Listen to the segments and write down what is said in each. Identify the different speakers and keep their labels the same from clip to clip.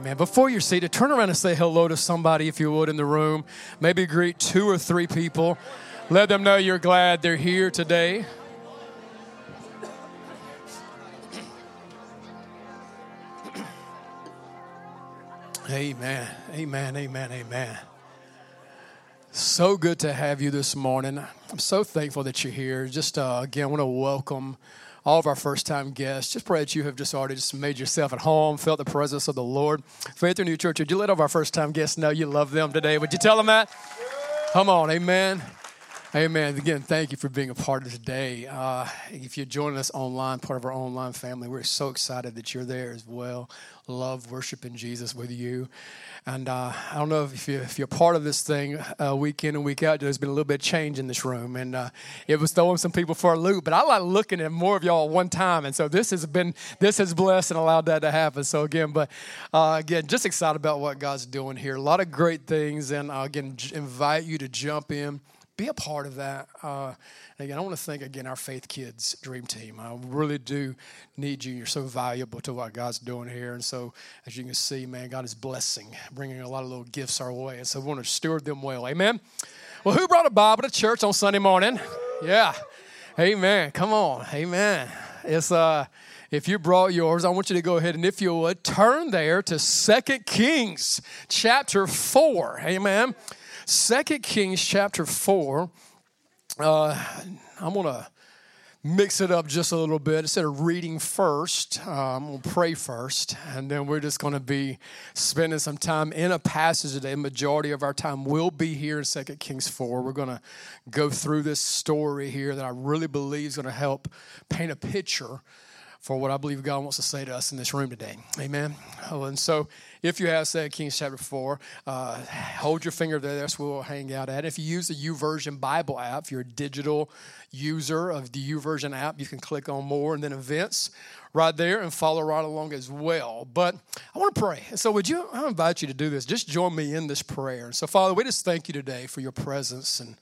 Speaker 1: Amen. Before you're seated, turn around and say hello to somebody if you would in the room. Maybe greet two or three people. Let them know you're glad they're here today. Amen. Amen. Amen. Amen. So good to have you this morning. I'm so thankful that you're here. Just uh, again, I want to welcome all of our first time guests. Just pray that you have just already just made yourself at home, felt the presence of the Lord. Faith Renewed Church, would you let all of our first time guests know you love them today? Would you tell them that? Come on, amen. Amen. Again, thank you for being a part of today. Uh, if you're joining us online, part of our online family, we're so excited that you're there as well. Love worshiping Jesus with you. And uh, I don't know if, you, you're part of this thing uh, week in and week out, there's been a little bit of change in this room. And uh, it was throwing some people for a loop. But I like looking at more of y'all at one time. And so this has been, this has blessed and allowed that to happen. So again, but uh, again, just excited about what God's doing here. A lot of great things. And uh, again, invite you to jump in be a part of that. Uh, again, I want to thank again our Faith Kids Dream Team. I really do need you. You're so valuable to what God's doing here. And so, as you can see, man, God is blessing, bringing a lot of little gifts our way. And so, we want to steward them well. Amen. Well, who brought a Bible to church on Sunday morning? Yeah. Amen. Come on. Amen. It's uh if you brought yours, I want you to go ahead and if you would turn there to Second Kings chapter 4. Amen. Second Kings chapter 4. Uh, I'm going to mix it up just a little bit. Instead of reading first, uh, I'm going to pray first, and then we're just going to be spending some time in a passage today. Majority of our time will be here in Second Kings 4. We're going to go through this story here that I really believe is going to help paint a picture for what I believe God wants to say to us in this room today. Amen. Oh, and so if you have said Kings chapter 4, uh, hold your finger there. That's where we'll hang out at. If you use the YouVersion Bible app, if you're a digital user of the YouVersion app, you can click on more and then events right there and follow right along as well. But I want to pray. So would you, I invite you to do this. Just join me in this prayer. And so Father, we just thank you today for your presence and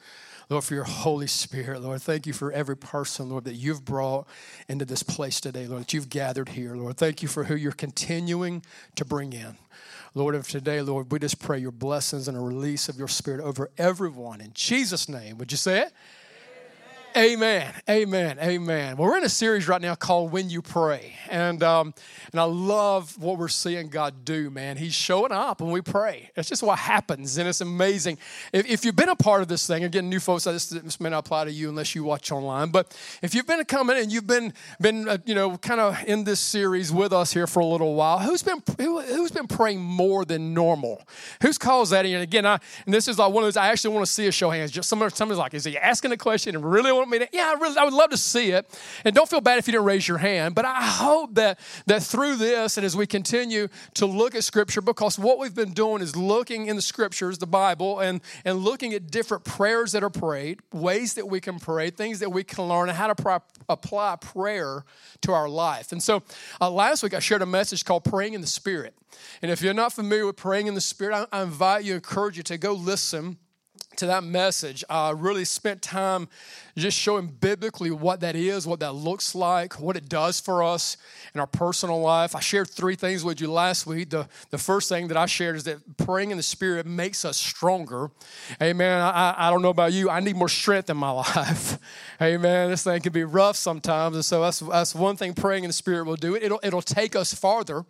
Speaker 1: Lord, for your Holy Spirit, Lord. Thank you for every person, Lord, that you've brought into this place today, Lord, that you've gathered here, Lord. Thank you for who you're continuing to bring in. Lord, of today, Lord, we just pray your blessings and a release of your Spirit over everyone. In Jesus' name, would you say it? Amen. Amen. Amen. Well, we're in a series right now called When You Pray. And, um, and I love what we're seeing God do, man. He's showing up when we pray. It's just what happens, and it's amazing. If, if you've been a part of this thing, again, new folks, this, this may not apply to you unless you watch online, but if you've been coming and you've been, been uh, you know, kind of in this series with us here for a little while, who's been, who, who's been praying more than normal? Who's caused that? And again, I, and this is like one of those, I actually want to see a show hands. Just somebody, somebody's like, is he asking a question and really want me to? Yeah, I, really, I would love to see it. And don't feel bad if you didn't raise your hand. But I hope that that through this and as we continue to look at Scripture, because what we've been doing is looking in the Scriptures, the Bible, and and looking at different prayers that are prayed, ways that we can pray, things that we can learn, and how to apply prayer to our life. And so uh, last week I shared a message called "Praying in the Spirit." And if you're not familiar with praying in the Spirit, I, I invite you, encourage you to go listen to that message. I really spent time just showing biblically what that is, what that looks like, what it does for us in our personal life. I shared three things with you last week. The, the first thing that I shared is that praying in the Spirit makes us stronger. Amen. I, I don't know about you, I need more strength in my life. Amen. This thing can be rough sometimes. And so that's, that's one thing praying in the Spirit will do. It'll, it'll take us farther.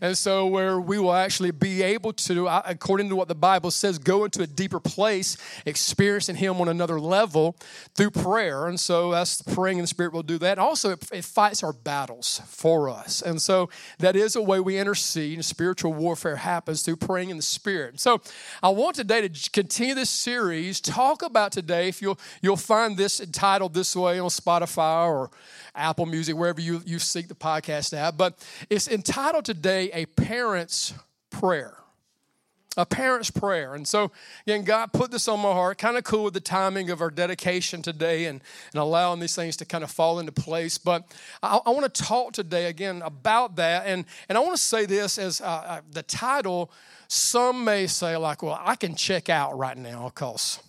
Speaker 1: And so, where we will actually be able to, according to what the Bible says, go into a deeper place, experiencing Him on another level through prayer. And so, that's praying in the Spirit will do that. Also, it, it fights our battles for us. And so, that is a way we intercede, and spiritual warfare happens through praying in the Spirit. So, I want today to continue this series, talk about today, if you'll, you'll find this entitled this way on Spotify or Apple Music, wherever you, you seek the podcast at. But it's entitled today A Parent's Prayer. A parent's prayer. And so, again, God put this on my heart. Kind of cool with the timing of our dedication today and, and allowing these things to kind of fall into place. But I, I want to talk today, again, about that. And, and I want to say this as uh, uh, the title, some may say, like, well, I can check out right now because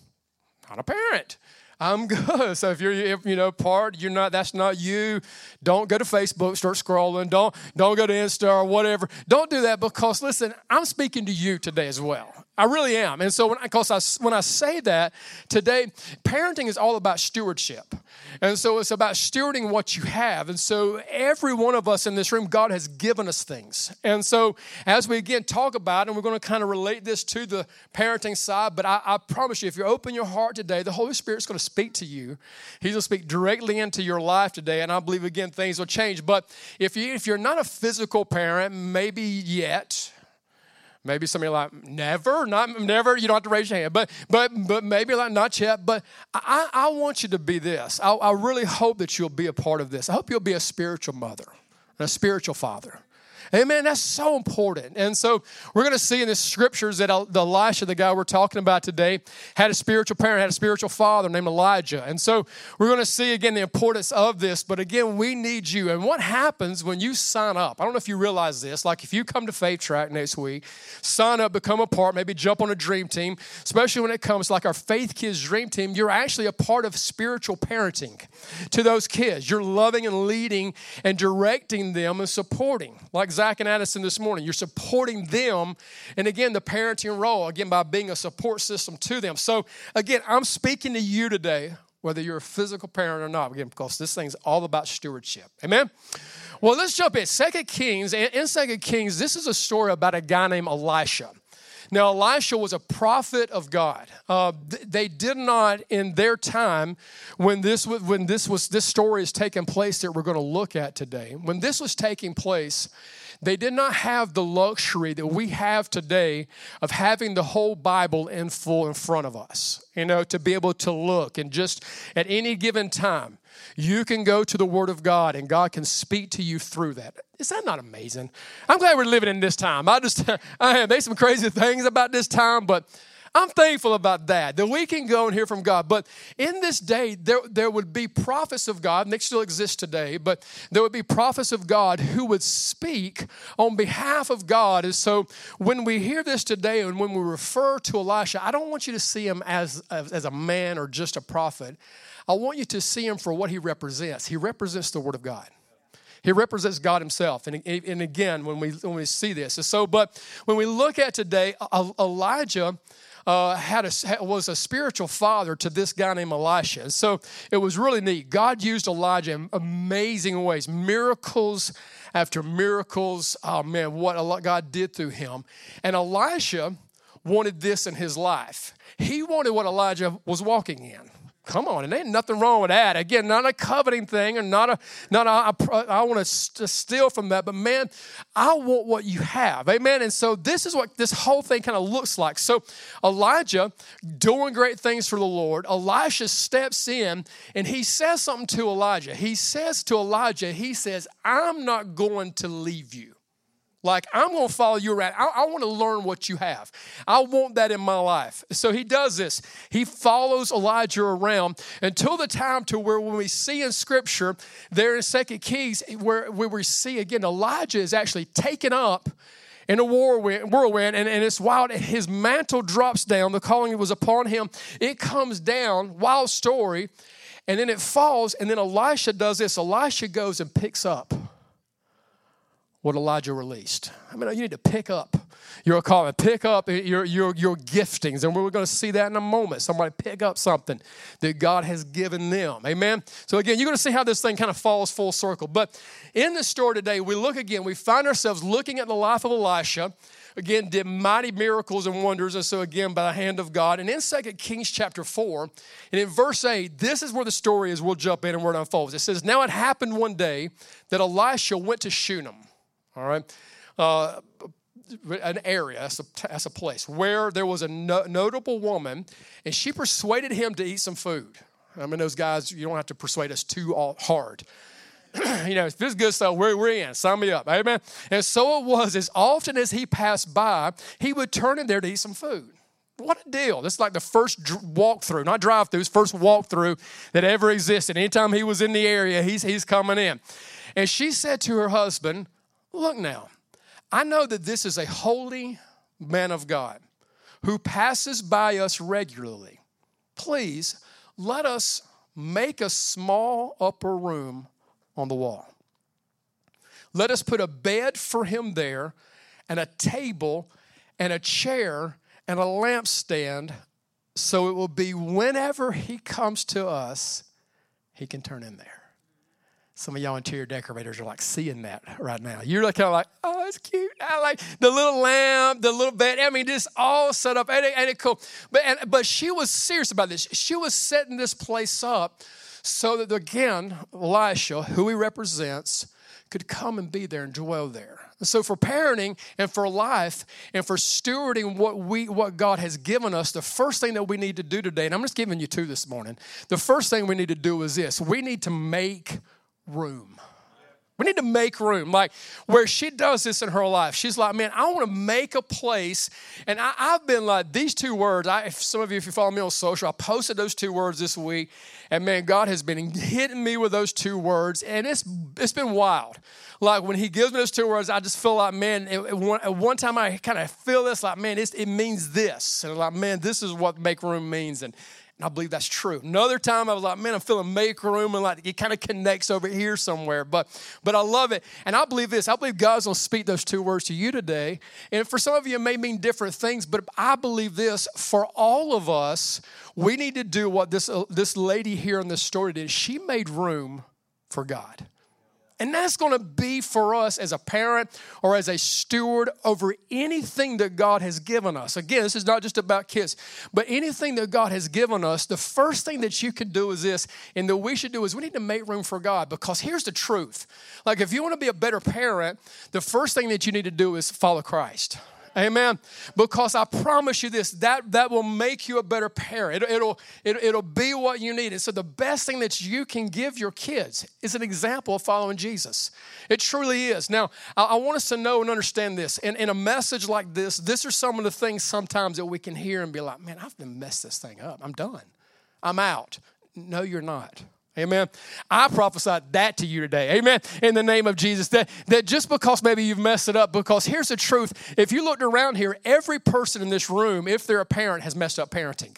Speaker 1: not a parent. I'm good. So if you're, if, you know, part, you're not, that's not you. Don't go to Facebook, start scrolling. Don't, don't go to Insta or whatever. Don't do that because, listen, I'm speaking to you today as well. I really am. And so, when, because I, when I say that today, parenting is all about stewardship. And so, it's about stewarding what you have. And so, every one of us in this room, God has given us things. And so, as we again talk about, and we're going to kind of relate this to the parenting side, but I, I promise you, if you open your heart today, the Holy Spirit's going to speak to you. He's going to speak directly into your life today. And I believe, again, things will change. But if, you, if you're not a physical parent, maybe yet, Maybe somebody like never, not never. You don't have to raise your hand, but but but maybe like not yet. But I, I want you to be this. I, I really hope that you'll be a part of this. I hope you'll be a spiritual mother, and a spiritual father. Amen. That's so important. And so we're going to see in the scriptures that the Elisha, the guy we're talking about today, had a spiritual parent, had a spiritual father named Elijah. And so we're going to see again the importance of this. But again, we need you. And what happens when you sign up? I don't know if you realize this. Like if you come to Faith Track next week, sign up, become a part, maybe jump on a dream team, especially when it comes like our Faith Kids Dream Team, you're actually a part of spiritual parenting to those kids. You're loving and leading and directing them and supporting. Like Zach and Addison this morning. You're supporting them. And again, the parenting role, again, by being a support system to them. So, again, I'm speaking to you today, whether you're a physical parent or not, again, because this thing's all about stewardship. Amen? Well, let's jump in. Second Kings, in Second Kings, this is a story about a guy named Elisha. Now, Elisha was a prophet of God. Uh, they did not, in their time, when this was, when this was this story is taking place that we're going to look at today. When this was taking place, they did not have the luxury that we have today of having the whole Bible in full in front of us, you know, to be able to look and just at any given time, you can go to the Word of God and God can speak to you through that. Is that not amazing? I'm glad we're living in this time. I just, I have made some crazy things about this time, but I'm thankful about that, that we can go and hear from God. But in this day, there, there would be prophets of God, and they still exist today, but there would be prophets of God who would speak on behalf of God. And so when we hear this today and when we refer to Elisha, I don't want you to see him as, as, as a man or just a prophet. I want you to see him for what he represents. He represents the Word of God. He represents God Himself. And, and again, when we, when we see this. And so, but when we look at today, Elijah uh, had a, was a spiritual father to this guy named Elisha. So it was really neat. God used Elijah in amazing ways, miracles after miracles. Oh man, what God did through him. And Elisha wanted this in his life. He wanted what Elijah was walking in. Come on, and ain't nothing wrong with that. Again, not a coveting thing, or not a not a, I, I want to steal from that, but man, I want what you have, amen. And so this is what this whole thing kind of looks like. So Elijah doing great things for the Lord. Elisha steps in and he says something to Elijah. He says to Elijah, he says, "I'm not going to leave you." Like, I'm going to follow you around. I, I want to learn what you have. I want that in my life. So he does this. He follows Elijah around until the time to where when we see in Scripture, there in Second Kings, where, where we see again, Elijah is actually taken up in a whirlwind, and, and it's wild. His mantle drops down. The calling was upon him. It comes down, wild story, and then it falls. And then Elisha does this. Elisha goes and picks up what Elijah released. I mean, you need to pick up your calling, pick up your, your, your giftings. And we're going to see that in a moment. Somebody pick up something that God has given them. Amen. So, again, you're going to see how this thing kind of falls full circle. But in this story today, we look again, we find ourselves looking at the life of Elisha. Again, did mighty miracles and wonders, and so again, by the hand of God. And in 2 Kings chapter 4, and in verse 8, this is where the story is. We'll jump in and where it unfolds. It says, Now it happened one day that Elisha went to Shunem all right? Uh, an area, as a, as a place, where there was a no, notable woman, and she persuaded him to eat some food. I mean, those guys, you don't have to persuade us too hard. you know, this is good stuff, we're, we're in. Sign me up. Amen. And so it was, as often as he passed by, he would turn in there to eat some food. What a deal. This is like the first walkthrough, not drive through, first walkthrough that ever existed. Anytime he was in the area, he's, he's coming in. And she said to her husband, Look now, I know that this is a holy man of God who passes by us regularly. Please let us make a small upper room on the wall. Let us put a bed for him there, and a table, and a chair, and a lampstand, so it will be whenever he comes to us, he can turn in there. Some of y'all interior decorators are like seeing that right now. You're like kind of like, oh, it's cute. I like the little lamp, the little bed. I mean, just all set up. And it, ain't it cool? But and, but she was serious about this. She was setting this place up so that again, Elisha, who he represents, could come and be there and dwell there. So for parenting and for life and for stewarding what we what God has given us, the first thing that we need to do today, and I'm just giving you two this morning. The first thing we need to do is this: we need to make room. We need to make room. Like where she does this in her life, she's like, man, I want to make a place. And I, have been like, these two words, I, some of you, if you follow me on social, I posted those two words this week. And man, God has been hitting me with those two words. And it's, it's been wild. Like when he gives me those two words, I just feel like, man, it, it, one, at one time I kind of feel this, like, man, it means this. And like, man, this is what make room means. And, and I believe that's true. Another time I was like, man, I'm feeling make room and like it kind of connects over here somewhere. But but I love it. And I believe this. I believe God's gonna speak those two words to you today. And for some of you, it may mean different things, but I believe this for all of us, we need to do what this, uh, this lady here in this story did. She made room for God. And that's going to be for us as a parent or as a steward over anything that God has given us. Again, this is not just about kids, but anything that God has given us, the first thing that you can do is this, and that we should do is we need to make room for God because here's the truth. Like, if you want to be a better parent, the first thing that you need to do is follow Christ. Amen. Because I promise you this, that, that will make you a better parent. It, it'll, will it will be what you need. And so the best thing that you can give your kids is an example of following Jesus. It truly is. Now, I, I want us to know and understand this. In, in a message like this, this are some of the things sometimes that we can hear and be like, man, I've been messed this thing up. I'm done. I'm out. No, you're not. Amen. I prophesied that to you today. Amen. In the name of Jesus. That, that just because maybe you've messed it up, because here's the truth. If you looked around here, every person in this room, if they're a parent, has messed up parenting.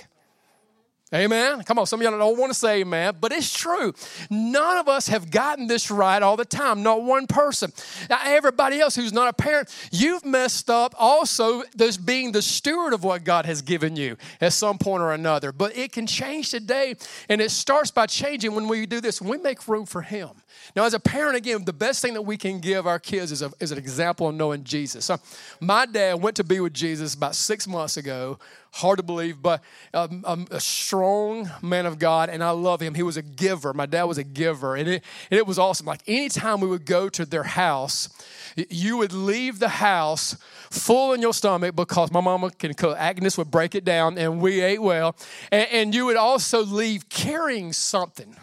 Speaker 1: Amen. Come on, some of y'all don't want to say amen, but it's true. None of us have gotten this right all the time. Not one person. Now, everybody else who's not a parent, you've messed up also this being the steward of what God has given you at some point or another. But it can change today, and it starts by changing when we do this. We make room for Him. Now, as a parent, again, the best thing that we can give our kids is, a, is an example of knowing Jesus. So, my dad went to be with Jesus about six months ago hard to believe, but um, um, a strong man of God, and I love him. He was a giver. My dad was a giver, and it, and it was awesome. Like anytime we would go to their house, you would leave the house full in your stomach because my mama can cook. Agnes would break it down, and we ate well. And, and you would also leave carrying something.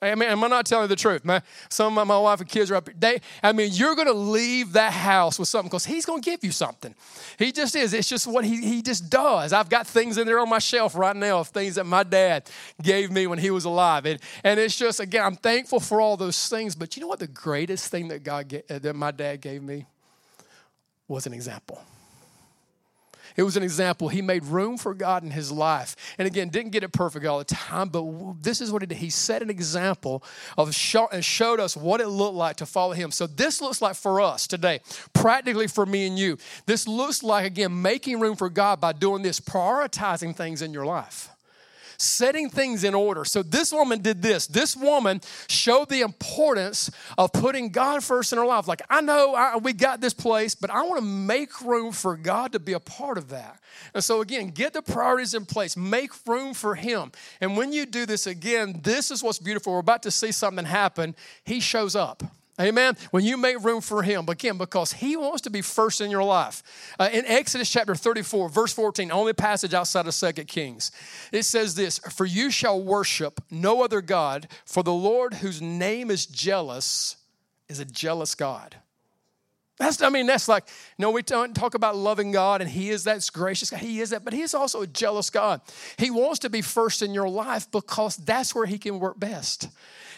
Speaker 1: I mean, am I not telling you the truth? My, some of my, wife and kids are up here. They, I mean, you're going to leave that house with something because he's going to give you something. He just is. It's just what he, he just does. I've got things in there on my shelf right now of things that my dad gave me when he was alive. And, and it's just, again, I'm thankful for all those things. But you know what the greatest thing that, God, that my dad gave me was an example. It was an example. He made room for God in his life. And again, didn't get it perfect all the time, but this is what he did. He set an example of show, and showed us what it looked like to follow him. So this looks like for us today, practically for me and you. This looks like, again, making room for God by doing this, prioritizing things in your life setting things in order. So this woman did this. This woman showed the importance of putting God first in her life. Like, I know I, we got this place, but I want to make room for God to be a part of that. And so, again, get the priorities in place, make room for Him. And when you do this again, this is what's beautiful. We're about to see something happen. He shows up. Amen. When you make room for Him, again, because He wants to be first in your life. Uh, in Exodus chapter 34, verse 14, only passage outside of Second Kings, it says this For you shall worship no other God, for the Lord whose name is jealous is a jealous God. That's, I mean, that's like, know, we don't talk about loving God and He is that gracious God. He is that, but He is also a jealous God. He wants to be first in your life because that's where He can work best.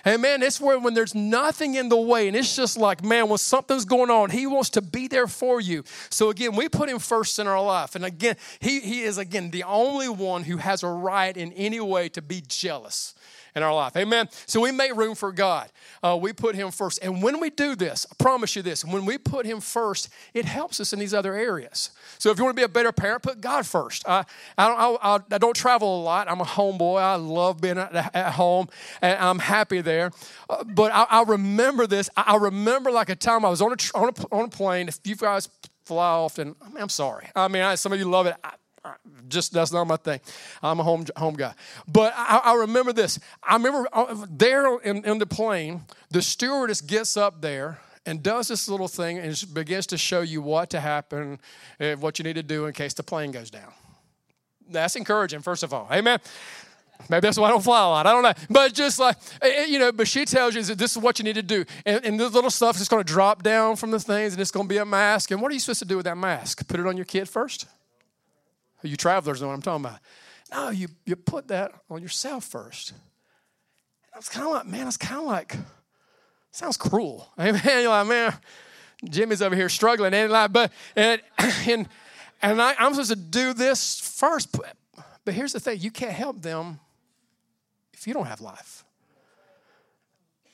Speaker 1: And man, it's where when there's nothing in the way, and it's just like, man, when something's going on, He wants to be there for you. So again, we put Him first in our life. And again, He, he is, again, the only one who has a right in any way to be jealous in our life. Amen. So we make room for God. Uh, we put Him first. And when we do this, I promise you this, when we put Him first, it helps us in these other areas. So if you want to be a better parent, put God first. I, I, don't, I, I don't travel a lot. I'm a homeboy. I love being at, at home, and I'm happy there. Uh, but I, I, remember this. I, remember like a time I was on a, on a, on a plane. If you guys fly often, I mean, I'm sorry. I mean, I, some of you love it. I, just that's not my thing. I'm a home home guy. But I, I remember this. I remember uh, there in, in the plane, the stewardess gets up there and does this little thing and begins to show you what to happen, uh, what you need to do in case the plane goes down. That's encouraging, first of all. Amen. Maybe that's why I don't fly a lot. I don't know. But just like, eh, eh, you know, but she tells you that this is what you need to do. And, and this little stuff is going to drop down from the things and it's going to be a mask. And what are you supposed to do with that mask? Put it on your kid first? You travelers know what I'm talking about. No, you, you put that on yourself first. And I was kind of like, man, it's kind of like, sounds cruel. Amen. You're like, man, Jimmy's over here struggling. And like, but and and and I, I'm supposed to do this first. But, but here's the thing: you can't help them if you don't have life.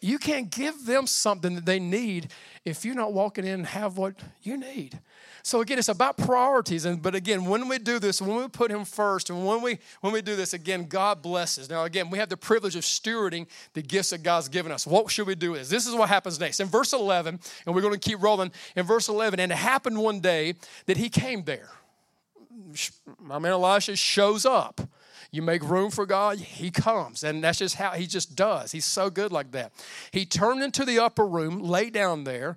Speaker 1: You can't give them something that they need if you're not walking in and have what you need. So again, it's about priorities. And but again, when we do this, when we put him first, and when we when we do this, again, God blesses. Now, again, we have the privilege of stewarding the gifts that God's given us. What should we do with this? This is what happens next. In verse 11, and we're going to keep rolling in verse 11, and it happened one day that he came there. My man Elisha shows up. You make room for God, He comes. And that's just how He just does. He's so good like that. He turned into the upper room, lay down there,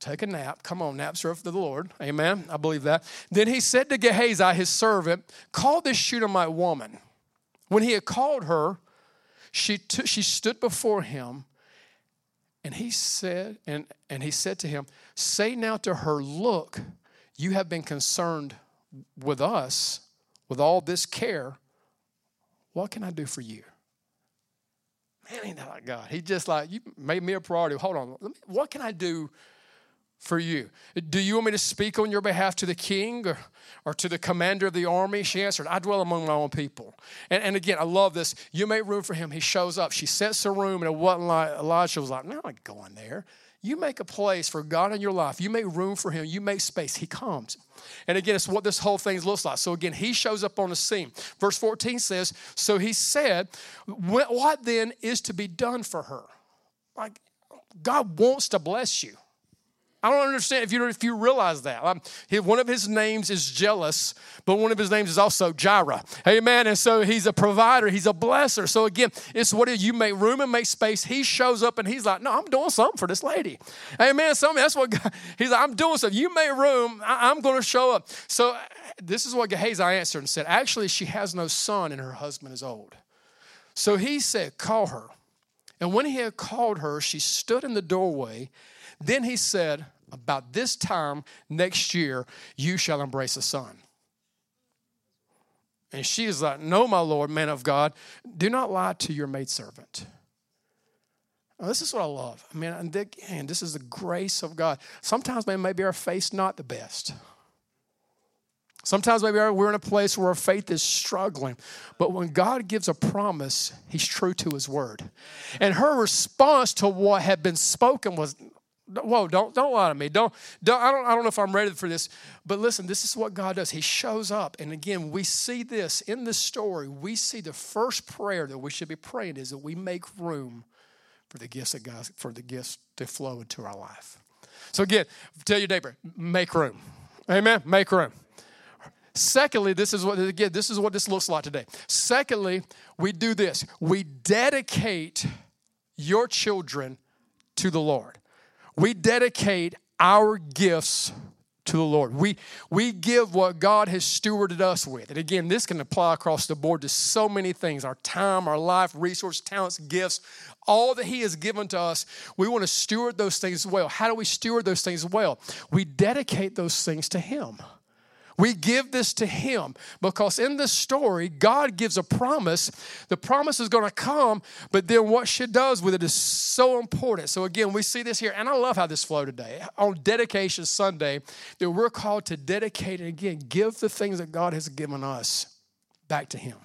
Speaker 1: Take a nap. Come on, naps are of the Lord. Amen. I believe that. Then he said to Gehazi, his servant, Call this Shunammite woman. When he had called her, she, she stood before him, and he said, and, and he said to him, Say now to her, Look, you have been concerned with us, with all this care. What can I do for you? Man, ain't that like God? He just like, you made me a priority. Hold on. Me, what can I do for you. Do you want me to speak on your behalf to the king or, or to the commander of the army? She answered, I dwell among my own people. And, and again, I love this. You make room for him. He shows up. She sets the room, and it wasn't like Elijah was like, I'm not going there. You make a place for God in your life. You make room for him. You make space. He comes. And again, it's what this whole thing looks like. So again, he shows up on the scene. Verse 14 says, So he said, What then is to be done for her? Like, God wants to bless you. I don't understand if you if you realize that. Um, one of his names is jealous, but one of his names is also Jireh. Amen. And so he's a provider. He's a blesser. So again, it's what you make room and make space. He shows up and he's like, "No, I'm doing something for this lady." Amen. Something that's what God, he's like. I'm doing something. You make room. I, I'm going to show up. So this is what Gehazi answered and said. Actually, she has no son and her husband is old. So he said, "Call her." And when he had called her, she stood in the doorway. Then he said, about this time next year, you shall embrace a son. And she is like, No, my Lord, man of God, do not lie to your maidservant. Now, this is what I love. I mean, and this is the grace of God. Sometimes, man, maybe our face not the best. Sometimes maybe we're in a place where our faith is struggling. But when God gives a promise, He's true to His word. And her response to what had been spoken was, Whoa, don't don't lie to me. Don't, don't I don't I don't know if I'm ready for this. But listen, this is what God does. He shows up. And again, we see this in this story. We see the first prayer that we should be praying is that we make room for the gifts of God, for the gifts to flow into our life. So again, tell your neighbor, make room. Amen. Make room. Secondly, this is what again, this is what this looks like today. Secondly, we do this. We dedicate your children to the Lord we dedicate our gifts to the Lord. We, we give what God has stewarded us with. And again, this can apply across the board to so many things our time, our life, resources, talents, gifts, all that He has given to us. We want to steward those things well. How do we steward those things well? We dedicate those things to Him. We give this to him because in this story, God gives a promise. The promise is going to come, but then what she does with it is so important. So, again, we see this here, and I love how this flowed today. On Dedication Sunday, that we're called to dedicate and again give the things that God has given us back to him.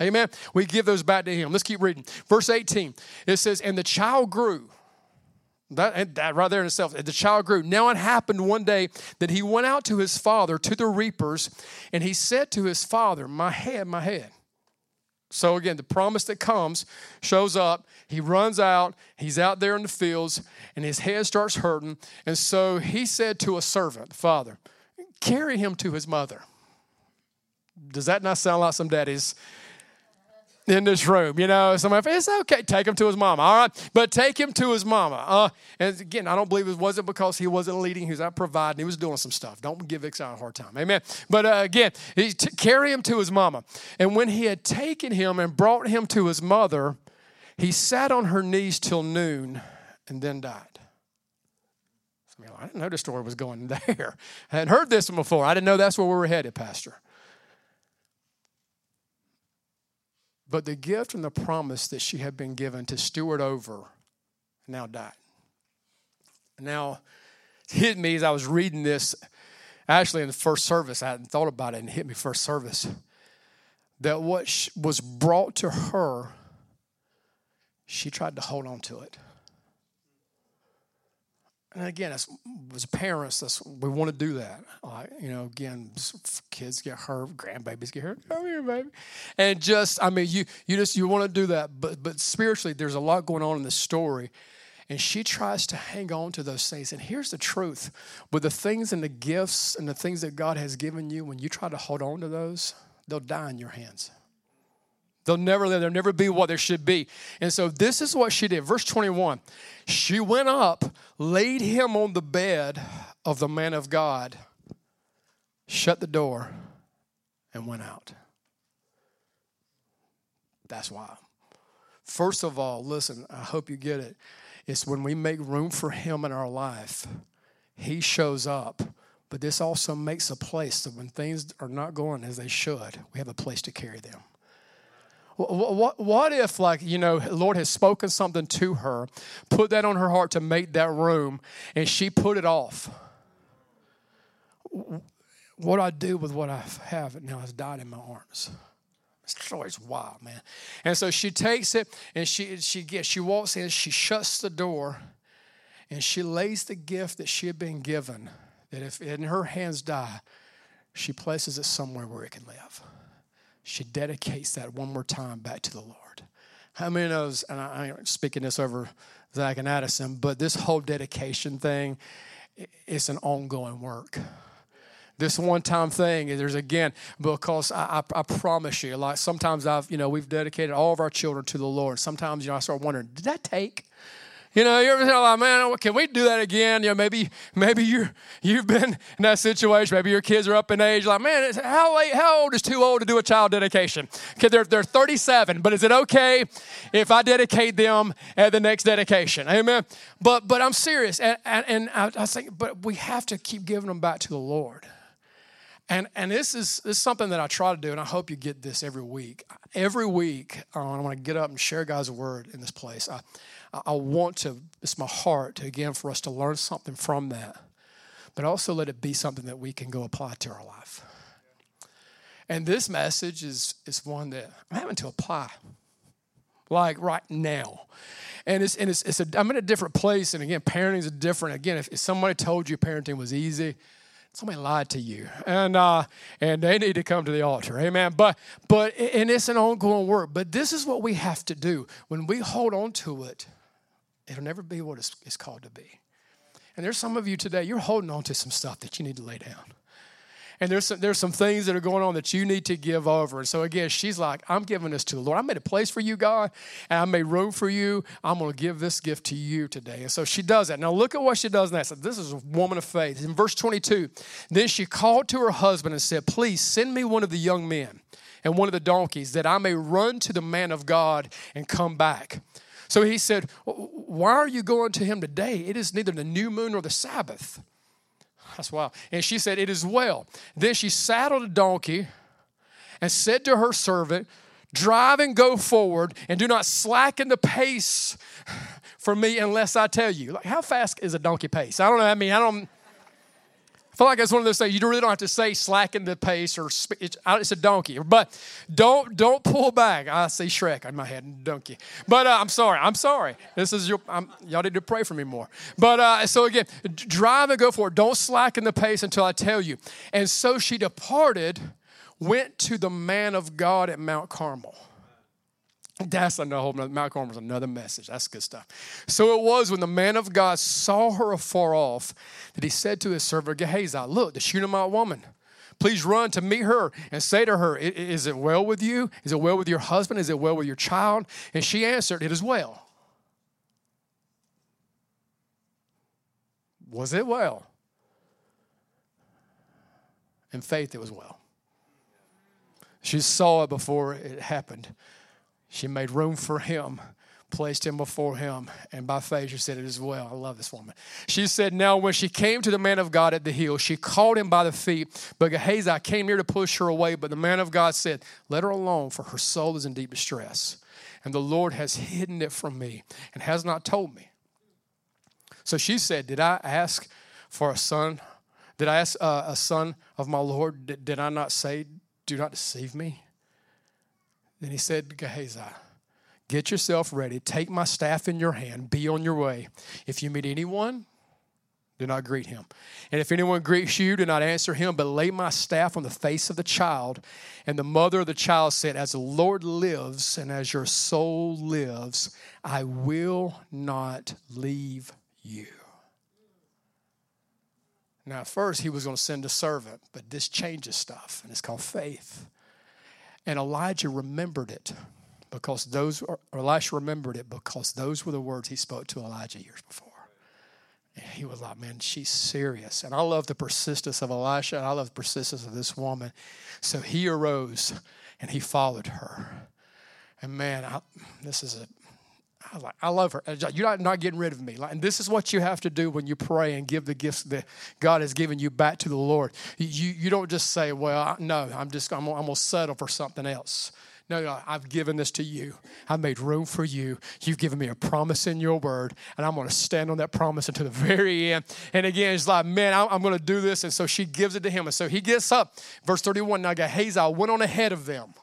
Speaker 1: Amen. We give those back to him. Let's keep reading. Verse 18, it says, And the child grew. That, that right there in itself, the child grew. Now it happened one day that he went out to his father, to the reapers, and he said to his father, My head, my head. So again, the promise that comes shows up. He runs out, he's out there in the fields, and his head starts hurting. And so he said to a servant, Father, carry him to his mother. Does that not sound like some daddies? In this room. You know, somebody, it's okay, take him to his mama. All right, but take him to his mama. Uh, and again, I don't believe it wasn't because he wasn't leading, he was out providing, he was doing some stuff. Don't give Ixon a hard time. Amen. But uh, again, he t- carry him to his mama. And when he had taken him and brought him to his mother, he sat on her knees till noon and then died. I, I didn't know the story was going there. I hadn't heard this before. I didn't know that's where we were headed, Pastor. But the gift and the promise that she had been given to steward over now died. Now, it hit me as I was reading this, actually in the first service, I hadn't thought about it and it hit me first service, that what was brought to her, she tried to hold on to it. And again, as, as parents, that's, we want to do that. Like, you know, again, kids get hurt, grandbabies get hurt. Come here, baby. And just, I mean, you you just you want to do that, but but spiritually, there's a lot going on in this story. And she tries to hang on to those things. And here's the truth with the things and the gifts and the things that God has given you, when you try to hold on to those, they'll die in your hands. They'll never. They'll never be what they should be. And so this is what she did. Verse 21. She went up, laid him on the bed of the man of God, shut the door, and went out. That's why. First of all, listen, I hope you get it. It's when we make room for him in our life, he shows up. But this also makes a place that when things are not going as they should, we have a place to carry them. What, what if, like, you know, Lord has spoken something to her, put that on her heart to make that room, and she put it off? What do I do with what I have it now has died in my arms? Story's wild, man. And so she takes it and she she gets she walks in, she shuts the door, and she lays the gift that she had been given, that if in her hands die, she places it somewhere where it can live she dedicates that one more time back to the Lord. How many knows, and I, am speaking this over Zach and Addison, but this whole dedication thing, it's an ongoing work this one time thing there's again because I, I, I, promise you like sometimes i've you know we've dedicated all of our children to the lord sometimes you know i start wondering did that take you know, you ever like, man, can we do that again? You know, maybe maybe you you've been in that situation. Maybe your kids are up in age. Like, man, how late? How old is too old to do a child dedication? Okay, they're they're 37. But is it okay if I dedicate them at the next dedication? Amen. But but I'm serious, and and, and I, I think, but we have to keep giving them back to the Lord. And, and this, is, this is something that I try to do, and I hope you get this every week. Every week, uh, I want to get up and share God's word in this place. I, I want to, it's my heart, again, for us to learn something from that, but also let it be something that we can go apply to our life. And this message is, is one that I'm having to apply, like right now. And it's, and it's, it's a, I'm in a different place. And again, parenting is different. Again, if, if somebody told you parenting was easy, somebody lied to you and uh, and they need to come to the altar amen but but and it's an ongoing work but this is what we have to do when we hold on to it It'll never be what it's, it's called to be. And there's some of you today, you're holding on to some stuff that you need to lay down. and there's some, there's some things that are going on that you need to give over. And so again, she's like, I'm giving this to the Lord. I made a place for you, God, and I made room for you. I'm going to give this gift to you today. And so she does that. Now look at what she does next. This is a woman of faith. In verse 22, then she called to her husband and said, Please send me one of the young men and one of the donkeys that I may run to the man of God and come back. So he said, Why are you going to him today? It is neither the new moon nor the Sabbath. That's wild. And she said, It is well. Then she saddled a donkey and said to her servant, Drive and go forward, and do not slacken the pace for me unless I tell you. Like, how fast is a donkey pace? I don't know. I mean, I don't feel like it's one of those things you really don't have to say slacken the pace or it's, a donkey. But don't don't pull back. I see Shrek in my head, donkey. But uh, I'm sorry. I'm sorry. This is your. I'm, y'all need to pray for me more. But uh, so again, drive and go for it. Don't slacken the pace until I tell you. And so she departed, went to the man of God at Mount Carmel. That's another whole Mount Carmel was another message. That's good stuff. So it was when the man of God saw her afar off that he said to his servant Gehazi, Look, the Shunammite woman. Please run to meet her and say to her, Is it well with you? Is it well with your husband? Is it well with your child? And she answered, It is well. Was it well? In faith, it was well. She saw it before it happened. She made room for him, placed him before him, and by faith she said it as well. I love this woman. She said, Now when she came to the man of God at the hill, she called him by the feet. But Gehazi came near to push her away, but the man of God said, Let her alone, for her soul is in deep distress. And the Lord has hidden it from me and has not told me. So she said, Did I ask for a son? Did I ask uh, a son of my Lord? Did, did I not say, Do not deceive me? Then he said to Gehazi, Get yourself ready. Take my staff in your hand. Be on your way. If you meet anyone, do not greet him. And if anyone greets you, do not answer him, but lay my staff on the face of the child. And the mother of the child said, As the Lord lives and as your soul lives, I will not leave you. Now, first, he was going to send a servant, but this changes stuff, and it's called faith. And Elijah remembered it because those, or Elisha remembered it because those were the words he spoke to Elijah years before. And he was like, man, she's serious. And I love the persistence of Elisha, and I love the persistence of this woman. So he arose and he followed her. And man, I, this is a I, like, I love her. You're not, not getting rid of me. Like, and this is what you have to do when you pray and give the gifts that God has given you back to the Lord. You, you don't just say, well, no, I'm just, I'm, I'm going to settle for something else. No, no, I've given this to you. I've made room for you. You've given me a promise in your word, and I'm going to stand on that promise until the very end. And again, it's like, man, I'm going to do this. And so she gives it to him. And so he gets up. Verse 31 Now Gehazi went on ahead of them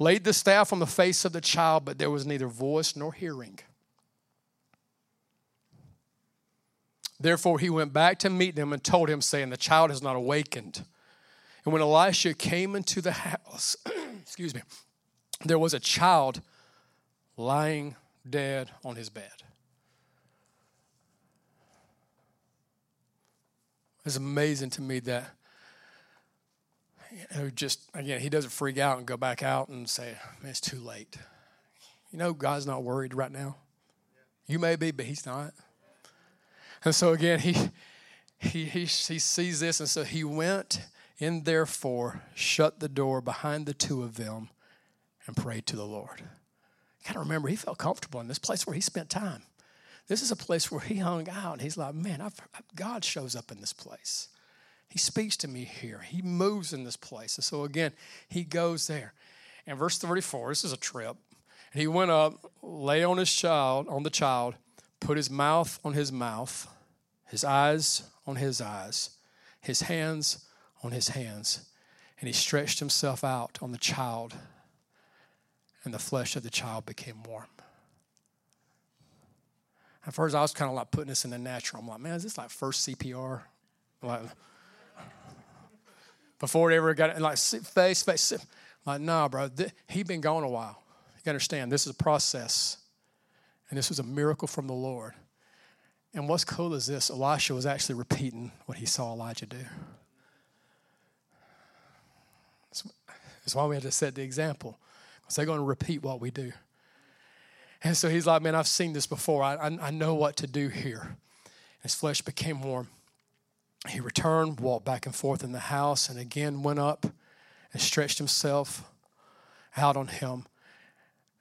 Speaker 1: laid the staff on the face of the child, but there was neither voice nor hearing. Therefore, he went back to meet them and told him, saying, The child has not awakened. And when Elisha came into the house, excuse me, there was a child lying dead on his bed. It's amazing to me that who just again he doesn't freak out and go back out and say, "Man, it's too late." You know, God's not worried right now. You may be, but He's not. And so again, he he he, he sees this, and so he went and Therefore, shut the door behind the two of them, and prayed to the Lord. Got to remember, he felt comfortable in this place where he spent time. This is a place where he hung out, and he's like, "Man, I've, God shows up in this place." He speaks to me here. He moves in this place. And so again, he goes there. And verse 34, this is a trip. And he went up, lay on his child, on the child, put his mouth on his mouth, his eyes on his eyes, his hands on his hands. And he stretched himself out on the child, and the flesh of the child became warm. At first, I was kind of like putting this in the natural. I'm like, man, is this like first CPR? Like, before it ever got like face face. Like, nah, bro, th- he been gone a while. You understand? This is a process, and this was a miracle from the Lord. And what's cool is this: Elisha was actually repeating what he saw Elijah do. That's why we have to set the example, because they're going to repeat what we do. And so he's like, Man, I've seen this before. I, I, I know what to do here. His flesh became warm. He returned, walked back and forth in the house, and again went up and stretched himself out on him.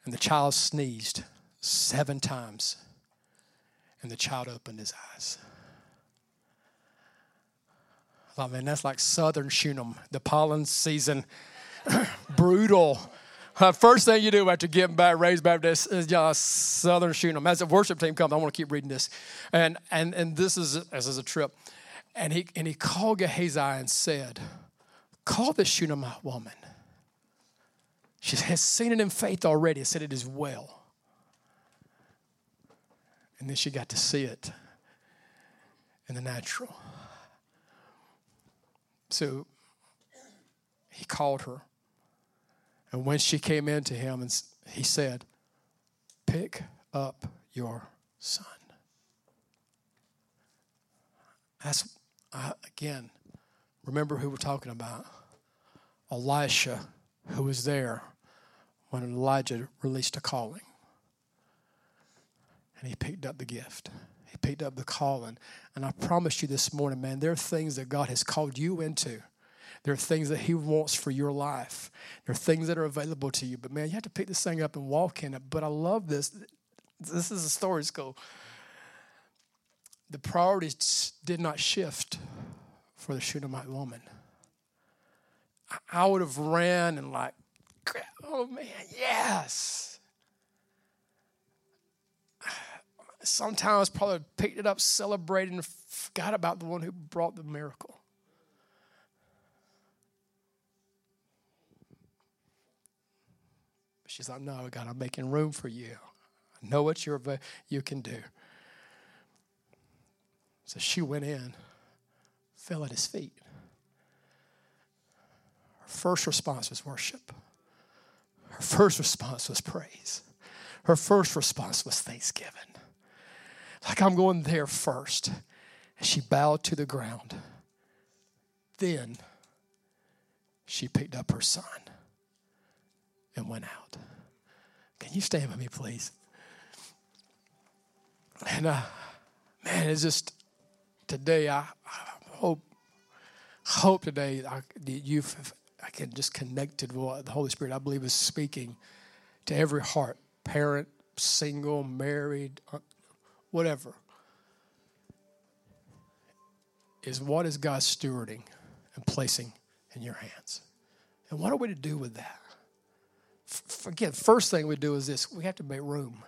Speaker 1: And the child sneezed seven times, and the child opened his eyes. I thought, man, that's like southern Shunem, the pollen season, brutal. Uh, first thing you do after getting back, raised Baptist, is uh, Southern Shunem. As the worship team comes, I want to keep reading this, and and and this is this is a trip, and he and he called Gehazi and said, "Call the Shunammite woman." She has seen it in faith already. said it is well, and then she got to see it in the natural. So he called her and when she came in to him, and he said, Pick up your son. That's, uh, again, remember who we're talking about. Elisha, who was there when Elijah released a calling. And he picked up the gift. He picked up the calling. And I promise you this morning, man, there are things that God has called you into there are things that He wants for your life. There are things that are available to you. But man, you have to pick this thing up and walk in it. But I love this. This is a story school. The priorities did not shift for the Shunammite woman. I would have ran and like, oh man, yes. Sometimes probably picked it up, celebrated, and forgot about the one who brought the miracle. She's like, No, God, I'm making room for you. I know what you're, you can do. So she went in, fell at his feet. Her first response was worship. Her first response was praise. Her first response was thanksgiving. Like, I'm going there first. And she bowed to the ground. Then she picked up her son and went out. Can you stand with me, please? And uh, man, it's just today. I, I hope hope today I, you've, I can just connected with what the Holy Spirit I believe is speaking to every heart, parent, single, married, uh, whatever. Is what is God stewarding and placing in your hands? And what are we to do with that? again, first thing we do is this we have to make room.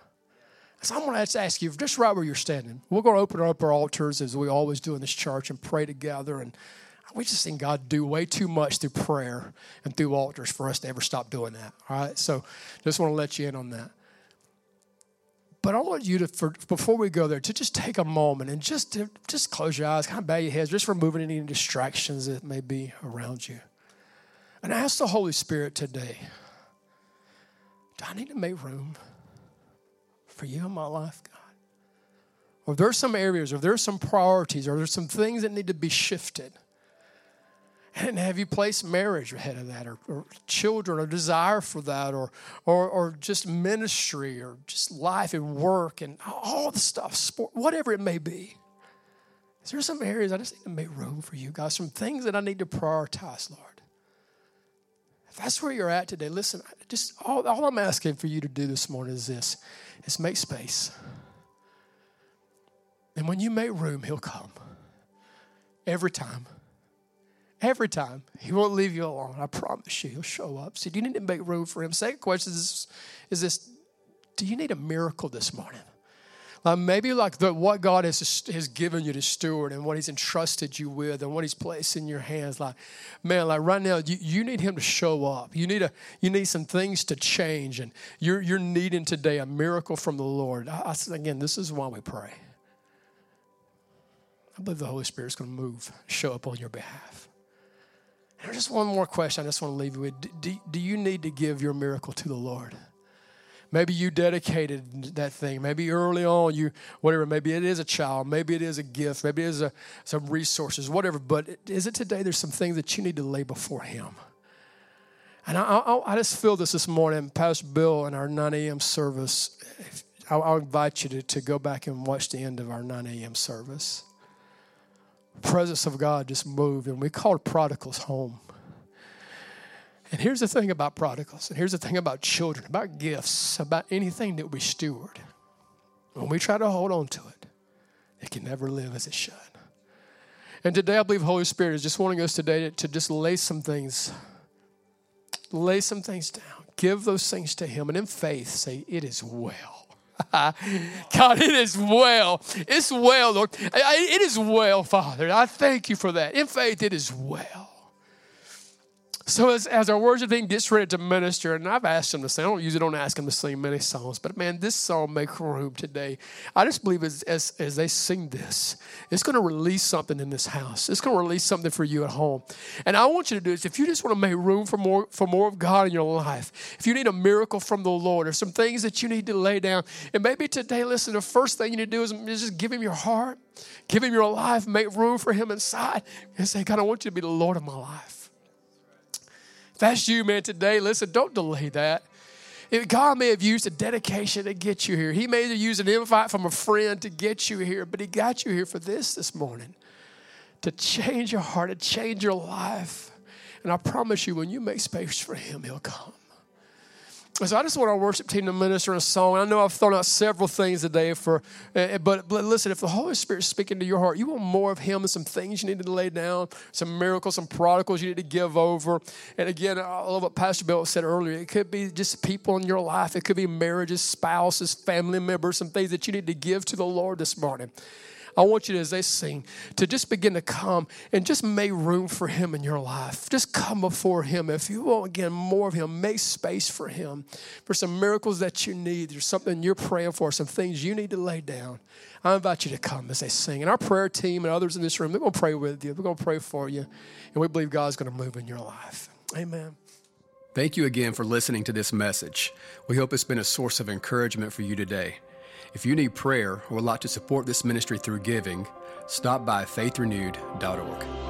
Speaker 1: So I'm going to ask you, just right where you're standing, we're going to open up our altars as we always do in this church and pray together. And we've just seen God do way too much through prayer and through altars for us to ever stop doing that. All right, so just want to let you in on that. But I want you to, for, before we go there, to just take a moment and just to, just close your eyes, kind of bow your heads, just removing any distractions that may be around you, and ask the Holy Spirit today. Do I need to make room for you in my life, God? Or there's some areas, or there's some priorities, or there's some things that need to be shifted. And have you placed marriage ahead of that, or, or children, or desire for that, or, or, or just ministry, or just life and work, and all the stuff, sport, whatever it may be? Is there some areas I just need to make room for you, guys? Some things that I need to prioritize, Lord. If that's where you're at today, listen, just all, all I'm asking for you to do this morning is this is make space. And when you make room, he'll come. Every time. Every time. He won't leave you alone. I promise you. He'll show up. So do you need to make room for him? Second question is, is this do you need a miracle this morning? Like maybe like the, what God has, has given you to steward and what He's entrusted you with and what He's placed in your hands. Like, man, like right now, you, you need Him to show up. You need a you need some things to change, and you're you're needing today a miracle from the Lord. I, I, again, this is why we pray. I believe the Holy Spirit is going to move, show up on your behalf. And just one more question I just want to leave you with. Do, do you need to give your miracle to the Lord? Maybe you dedicated that thing. Maybe early on, you, whatever, maybe it is a child, maybe it is a gift, maybe it is a, some resources, whatever. But is it today there's some things that you need to lay before Him? And I, I, I just feel this this morning, Pastor Bill, in our 9 a.m. service. I'll, I'll invite you to, to go back and watch the end of our 9 a.m. service. Presence of God just moved, and we called prodigals home. And here's the thing about prodigals, and here's the thing about children, about gifts, about anything that we steward. When we try to hold on to it, it can never live as it should. And today, I believe Holy Spirit is just wanting us today to, just lay some things, lay some things down, give those things to Him, and in faith say, It is well. God, it is well. It's well, Lord. It is well, Father. I thank you for that. In faith, it is well. So as, as our worship team gets ready to minister, and I've asked them to sing, I don't usually don't ask them to sing many songs, but man, this song make room today. I just believe as, as, as they sing this, it's going to release something in this house. It's going to release something for you at home. And I want you to do this. If you just want to make room for more, for more of God in your life, if you need a miracle from the Lord or some things that you need to lay down, and maybe today, listen, the first thing you need to do is, is just give him your heart, give him your life, make room for him inside, and say, God, I want you to be the Lord of my life that's you, man, today, listen, don't delay that. God may have used a dedication to get you here. He may have used an invite from a friend to get you here, but He got you here for this this morning to change your heart, to change your life. And I promise you, when you make space for Him, He'll come. So I just want our worship team to minister a song. I know I've thrown out several things today for, uh, but, but listen, if the Holy Spirit's speaking to your heart, you want more of Him and some things you need to lay down, some miracles, some prodigals you need to give over. And again, I love what Pastor Bill said earlier. It could be just people in your life. It could be marriages, spouses, family members, some things that you need to give to the Lord this morning. I want you to, as they sing, to just begin to come and just make room for Him in your life. Just come before Him. If you want, again, more of Him, make space for Him. For some miracles that you need, there's something you're praying for, some things you need to lay down. I invite you to come as they sing. And our prayer team and others in this room, they're going to pray with you. We're going to pray for you. And we believe God's going to move in your life. Amen.
Speaker 2: Thank you again for listening to this message. We hope it's been a source of encouragement for you today. If you need prayer or would like to support this ministry through giving, stop by faithrenewed.org.